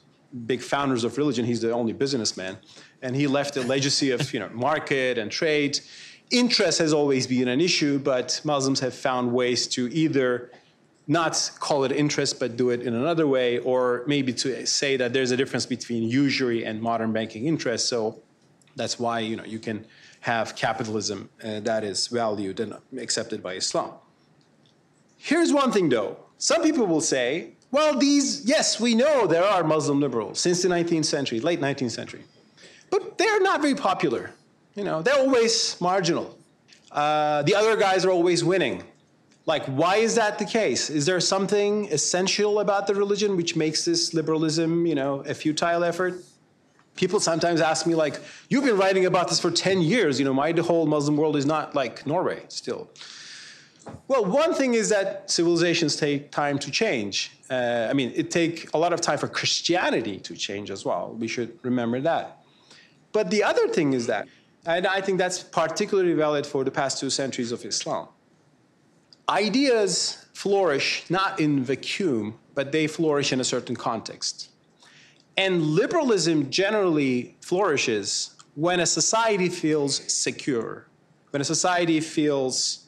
Speaker 5: big founders of religion, he's the only businessman. And he left a legacy of you know, market and trade. Interest has always been an issue, but Muslims have found ways to either not call it interest, but do it in another way, or maybe to say that there's a difference between usury and modern banking interest. So that's why you know you can have capitalism uh, that is valued and accepted by Islam. Here's one thing though. Some people will say, well, these, yes, we know there are Muslim liberals since the 19th century, late 19th century, but they're not very popular. You know, they're always marginal. Uh, the other guys are always winning. Like, why is that the case? Is there something essential about the religion which makes this liberalism, you know, a futile effort? people sometimes ask me like you've been writing about this for 10 years you know my whole muslim world is not like norway still well one thing is that civilizations take time to change. Uh, i mean it take a lot of time for christianity to change as well. We should remember that. But the other thing is that and i think that's particularly valid for the past two centuries of islam ideas flourish not in vacuum but they flourish in a certain context. And liberalism generally flourishes when a society feels secure, when a society feels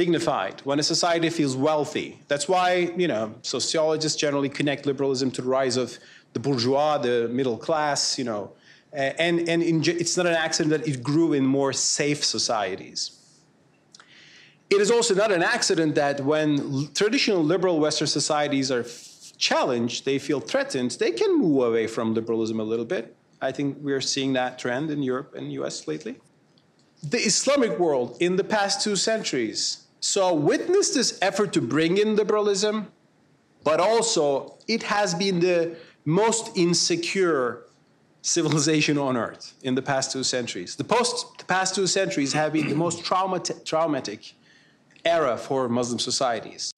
Speaker 5: dignified, when a society feels wealthy. That's why, you know, sociologists generally connect liberalism to the rise of the bourgeois, the middle class, you know, and, and in, it's not an accident that it grew in more safe societies. It is also not an accident that when traditional liberal Western societies are challenged, they feel threatened, they can move away from liberalism a little bit. I think we're seeing that trend in Europe and US lately. The Islamic world in the past two centuries saw witness this effort to bring in liberalism, but also it has been the most insecure civilization on earth in the past two centuries. The, post, the past two centuries have been the most traumatic era for Muslim societies.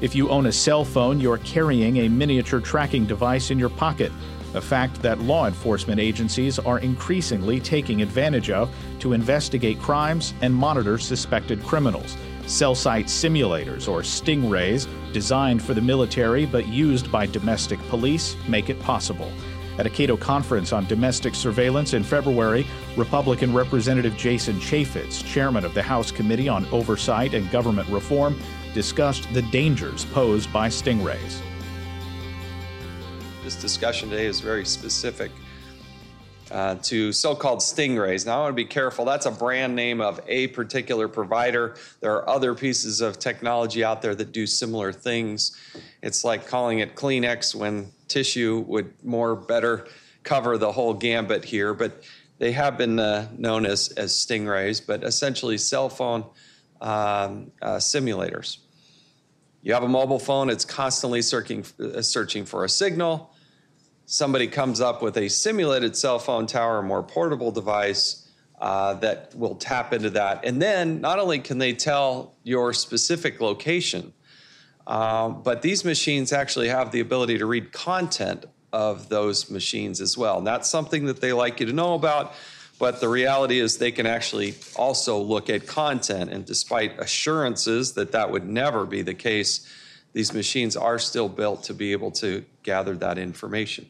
Speaker 1: If you own a cell phone, you're carrying a miniature tracking device in your pocket, a fact that law enforcement agencies are increasingly taking advantage of to investigate crimes and monitor suspected criminals. Cell site simulators, or stingrays, designed for the military but used by domestic police, make it possible. At a Cato conference on domestic surveillance in February, Republican Representative Jason Chaffetz, chairman of the House Committee on Oversight and Government Reform, discussed the dangers posed by stingrays.
Speaker 6: This discussion today is very specific. Uh, to so called stingrays. Now, I want to be careful. That's a brand name of a particular provider. There are other pieces of technology out there that do similar things. It's like calling it Kleenex when tissue would more better cover the whole gambit here. But they have been uh, known as, as stingrays, but essentially cell phone um, uh, simulators. You have a mobile phone, it's constantly searching, uh, searching for a signal. Somebody comes up with a simulated cell phone tower, more portable device uh, that will tap into that. And then not only can they tell your specific location, uh, but these machines actually have the ability to read content of those machines as well. And that's something that they like you to know about. But the reality is, they can actually also look at content. And despite assurances that that would never be the case, these machines are still built to be able to gather that information.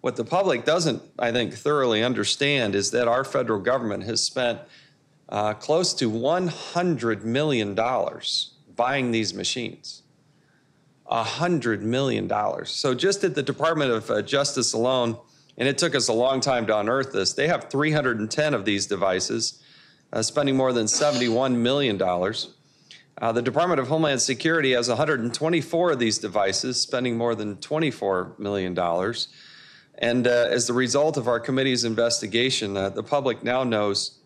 Speaker 6: What the public doesn't, I think, thoroughly understand is that our federal government has spent uh, close to $100 million buying these machines. $100 million. So, just at the Department of uh, Justice alone, and it took us a long time to unearth this. They have 310 of these devices, uh, spending more than $71 million. Uh, the Department of Homeland Security has 124 of these devices, spending more than $24 million. And uh, as the result of our committee's investigation, uh, the public now knows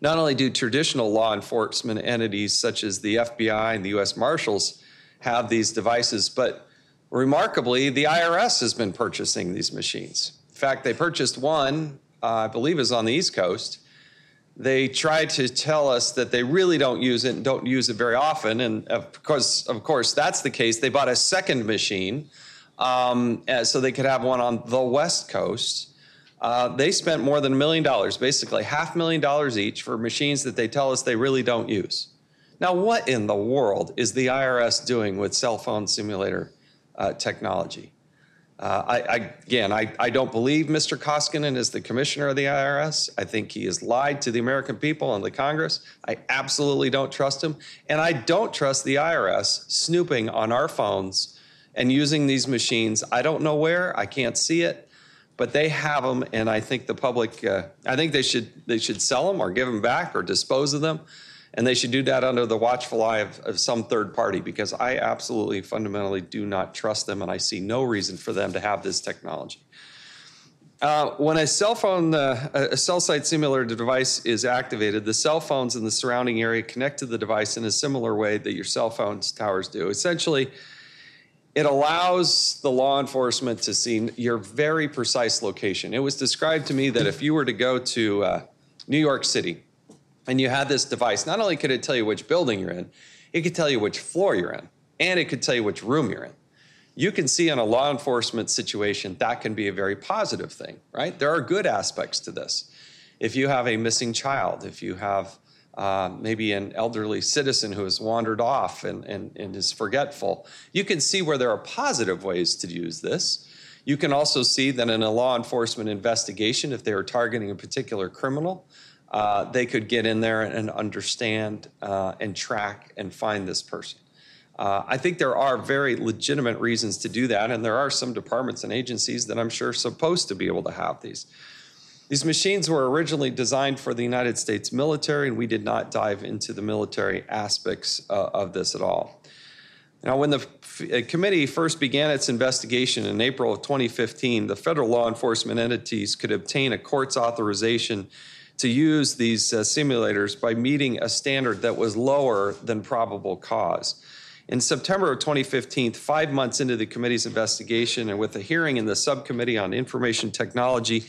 Speaker 6: not only do traditional law enforcement entities such as the FBI and the U.S. Marshals have these devices, but remarkably, the IRS has been purchasing these machines In fact, they purchased one, uh, I believe is on the East Coast. They tried to tell us that they really don't use it and don't use it very often. And of course, of course, that's the case. They bought a second machine um, so they could have one on the West Coast. Uh, they spent more than a million dollars, basically half a million dollars each, for machines that they tell us they really don't use. Now, what in the world is the IRS doing with cell phone simulator uh, technology? Uh, I, I, again, I, I don't believe Mr. Koskinen is the commissioner of the IRS. I think he has lied to the American people and the Congress. I absolutely don't trust him. And I don't trust the IRS snooping on our phones and using these machines. I don't know where, I can't see it, but they have them. And I think the public, uh, I think they should, they should sell them or give them back or dispose of them. And they should do that under the watchful eye of, of, some third party because I absolutely fundamentally do not trust them and I see no reason for them to have this technology. Uh, when a cell phone, uh, a cell site simulator device is activated, the cell phones in the surrounding area connect to the device in a similar way that your cell phone towers do. Essentially, it allows the law enforcement to see your very precise location. It was described to me that if you were to go to uh, New York City and you had this device, not only could it tell you which building you're in, it could tell you which floor you're in, and it could tell you which room you're in. You can see in a law enforcement situation that can be a very positive thing, right? There are good aspects to this. If you have a missing child, if you have uh, maybe an elderly citizen who has wandered off and, and, and is forgetful, you can see where there are positive ways to use this. You can also see that in a law enforcement investigation, if they are targeting a particular criminal, uh, they could get in there and understand uh, and track and find this person. Uh, I think there are very legitimate reasons to do that, and there are some departments and agencies that I'm sure are supposed to be able to have these. These machines were originally designed for the United States military, and we did not dive into the military aspects uh, of this at all. Now, when the f- committee first began its investigation in April of 2015, the federal law enforcement entities could obtain a court's authorization to use these uh, simulators by meeting a standard that was lower than probable cause. In September of 2015, five months into the committee's investigation, and with a hearing in the subcommittee on information technology,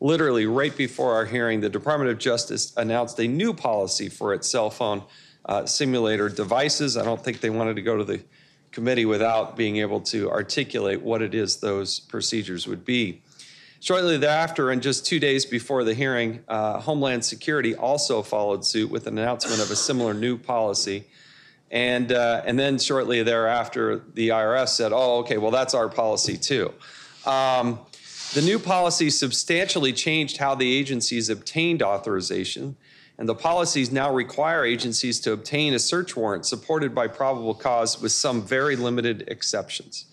Speaker 6: literally right before our hearing, the Department of Justice announced a new policy for its cell phone uh, simulator devices. I don't think they wanted to go to the committee without being able to articulate what it is those procedures would be. Shortly thereafter, and just two days before the hearing, uh, Homeland Security also followed suit with an announcement of a similar new policy. And, uh, and then shortly thereafter, the IRS said, oh, okay, well, that's our policy too. Um, the new policy substantially changed how the agencies obtained authorization, and the policies now require agencies to obtain a search warrant supported by probable cause with some very limited exceptions.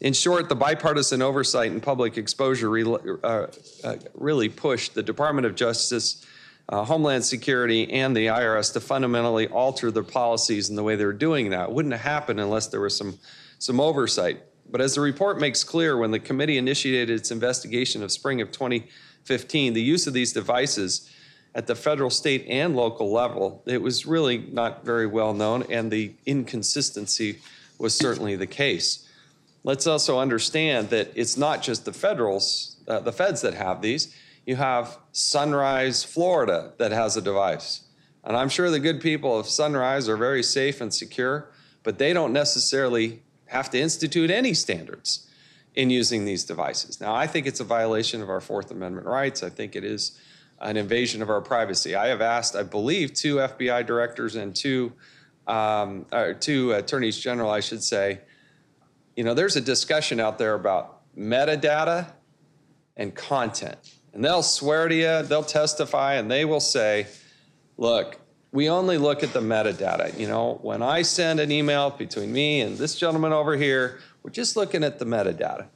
Speaker 6: In short, the bipartisan oversight and public exposure re- uh, uh, really pushed the Department of Justice, uh, Homeland Security, and the IRS to fundamentally alter their policies and the way they're doing that. It wouldn't have happened unless there was some, some oversight. But as the report makes clear, when the committee initiated its investigation of spring of 2015, the use of these devices at the federal, state, and local level, it was really not very well known, and the inconsistency was certainly the case. Let's also understand that it's not just the federals, uh, the feds that have these. You have Sunrise, Florida, that has a device. And I'm sure the good people of Sunrise are very safe and secure, but they don't necessarily have to institute any standards in using these devices. Now, I think it's a violation of our Fourth Amendment rights. I think it is an invasion of our privacy. I have asked, I believe, two FBI directors and two, um, two attorneys general, I should say. You know, there's a discussion out there about metadata and content. And they'll swear to you, they'll testify, and they will say, look, we only look at the metadata. You know, when I send an email between me and this gentleman over here, we're just looking at the metadata.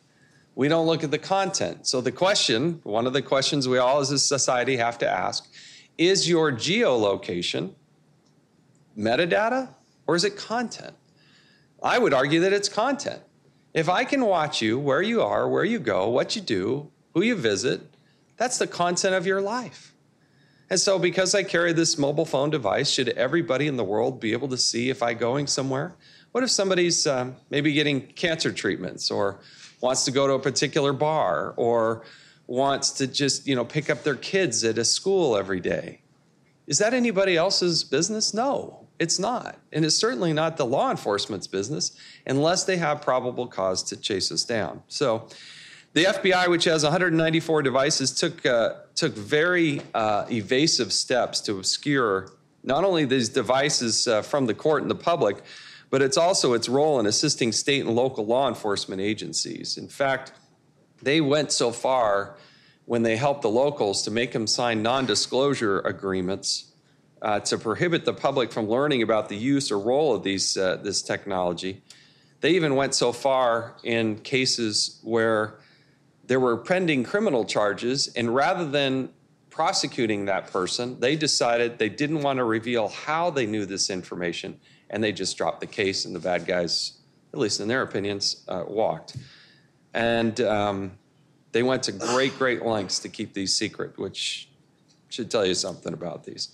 Speaker 6: We don't look at the content. So the question, one of the questions we all as a society have to ask, is your geolocation metadata or is it content? I would argue that it's content. If I can watch you, where you are, where you go, what you do, who you visit, that's the content of your life. And so, because I carry this mobile phone device, should everybody in the world be able to see if I'm going somewhere? What if somebody's um, maybe getting cancer treatments or wants to go to a particular bar or wants to just, you know, pick up their kids at a school every day? Is that anybody else's business? No, it's not. And it's certainly not the law enforcement's business unless they have probable cause to chase us down. So, the FBI, which has 194 devices, took, uh, took very uh, evasive steps to obscure not only these devices uh, from the court and the public, but it's also its role in assisting state and local law enforcement agencies. In fact, they went so far when they helped the locals to make them sign non disclosure agreements uh, to prohibit the public from learning about the use or role of these, uh, this technology. They even went so far in cases where there were pending criminal charges, and rather than prosecuting that person, they decided they didn't want to reveal how they knew this information, and they just dropped the case, and the bad guys, at least in their opinions, uh, walked. And um, they went to great, great lengths to keep these secret, which should tell you something about these.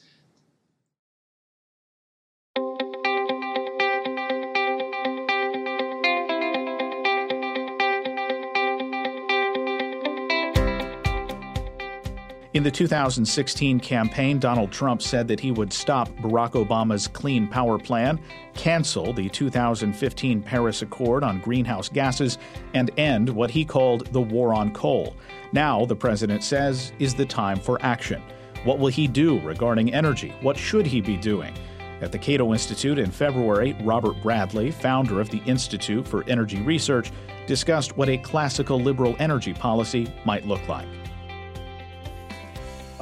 Speaker 1: In the 2016 campaign, Donald Trump said that he would stop Barack Obama's Clean Power Plan, cancel the 2015 Paris Accord on greenhouse gases, and end what he called the war on coal. Now, the president says, is the time for action. What will he do regarding energy? What should he be doing? At the Cato Institute in February, Robert Bradley, founder of the Institute for Energy Research, discussed what a classical liberal energy policy might look like.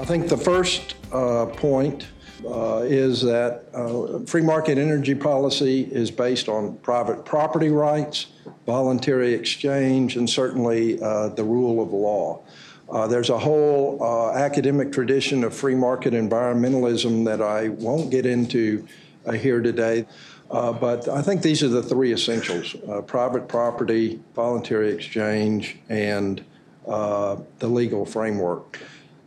Speaker 7: I think the first uh, point uh, is that uh, free market energy policy is based on private property rights, voluntary exchange, and certainly uh, the rule of law. Uh, there's a whole uh, academic tradition of free market environmentalism that I won't get into here today. but I think these are the three essentials private property, voluntary exchange, and the legal framework.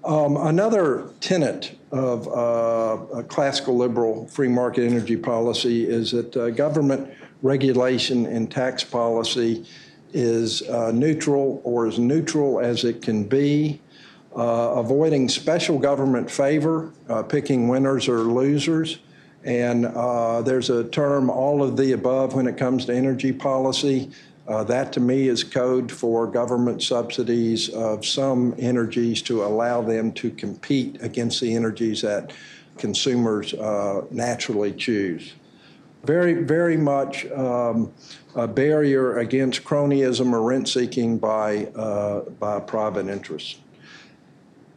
Speaker 7: Um, another tenet of uh, classical liberal free market energy policy is that uh, government regulation and tax policy is uh, neutral or as neutral as it can be, uh, avoiding special government favor, uh, picking winners or losers. And uh, there's a term, all of the above, when it comes to energy policy. Uh, that to me is code for government subsidies of some energies to allow them to compete against the energies that consumers uh, naturally choose. Very, very much um, a barrier against cronyism or rent seeking by, uh, by private interests.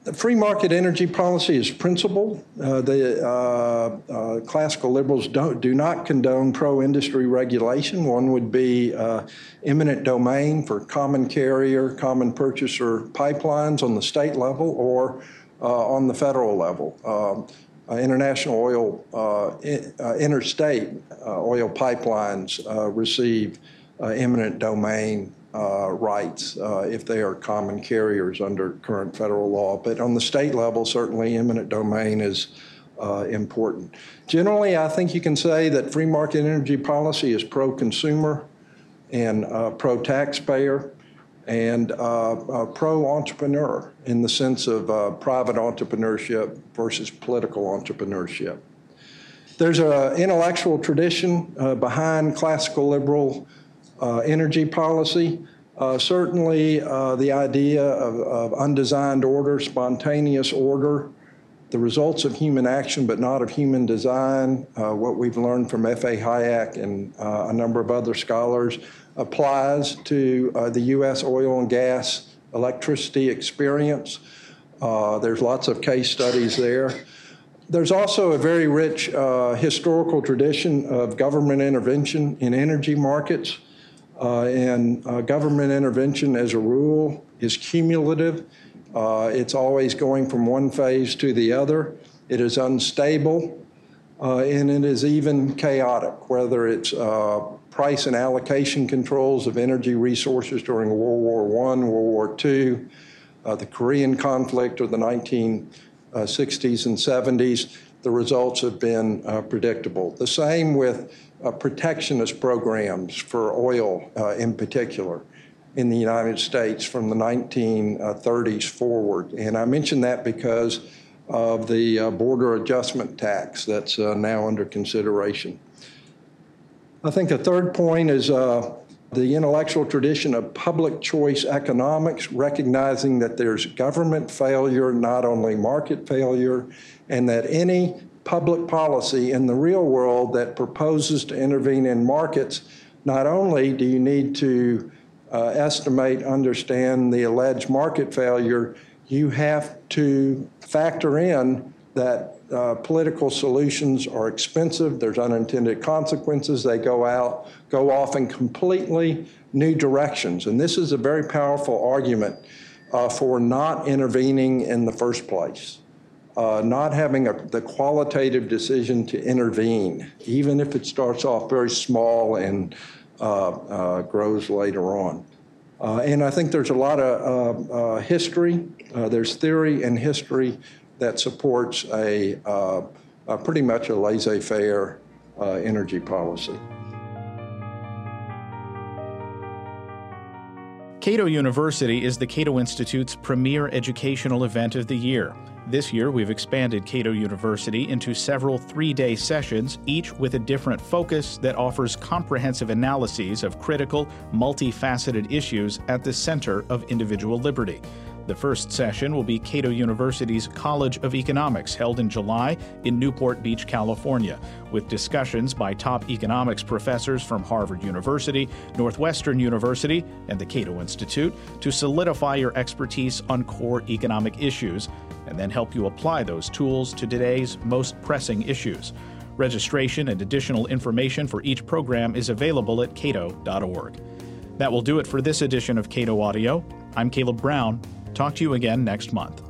Speaker 7: The free market energy policy is principled. Uh, the uh, uh, classical liberals don't, do not condone pro industry regulation. One would be uh, eminent domain for common carrier, common purchaser pipelines on the state level or uh, on the federal level. Um, uh, international oil, in, interstate oil pipelines receive eminent domain uh, rights uh, if they are common carriers under current federal law. But on the state level, certainly eminent domain is uh, important. Generally, I think you can say that free market energy policy is pro consumer and uh, pro taxpayer and uh, uh, pro entrepreneur in the sense of private entrepreneurship versus political entrepreneurship. There's an intellectual tradition behind classical liberal uh, energy policy. Uh, certainly, uh, the idea of, of, undesigned order, spontaneous order, the results of human action but not of human design, uh, what we've learned from F.A. Hayek and uh, a number of other scholars, applies to uh, the U.S. oil and gas electricity experience. there's lots of case studies there. There's also a very rich historical tradition of government intervention in energy markets. Uh, and uh, government intervention, as a rule, is cumulative. Uh, it's always going from one phase to the other. It is unstable, uh, and it is even chaotic, whether it's uh, price and allocation controls of energy resources during World War I, World War II, uh, the Korean conflict, or the 1960s and 70s. The results have been predictable. The same with uh, protectionist programs for oil uh, in particular in the United States from the 1930s forward. And I mention that because of the uh, border adjustment tax that's uh, now under consideration. I think the third point is uh, the intellectual tradition of public choice economics, recognizing that there's government failure, not only market failure, and that any public policy in the real world that proposes to intervene in markets, not only do you need to uh, estimate, understand the alleged market failure, you have to factor in that uh, political solutions are expensive, there's unintended consequences, they go out, go off in completely new directions. And this is a very powerful argument uh, for not intervening in the first place uh, not having a, the qualitative decision to intervene, even if it starts off very small and uh, uh, grows later on. Uh, and I think there's a lot of uh, uh, history, there's theory and history that supports a, a pretty much a laissez faire energy policy.
Speaker 1: Cato University is the Cato Institute's premier educational event of the year. This year, we've expanded Cato University into several three day sessions, each with a different focus that offers comprehensive analyses of critical, multifaceted issues at the center of individual liberty. The first session will be Cato University's College of Economics, held in July in Newport Beach, California, with discussions by top economics professors from Harvard University, Northwestern University, and the Cato Institute to solidify your expertise on core economic issues and then help you apply those tools to today's most pressing issues. Registration and additional information for each program is available at cato.org. That will do it for this edition of Cato Audio. I'm Caleb Brown. Talk to you again next month.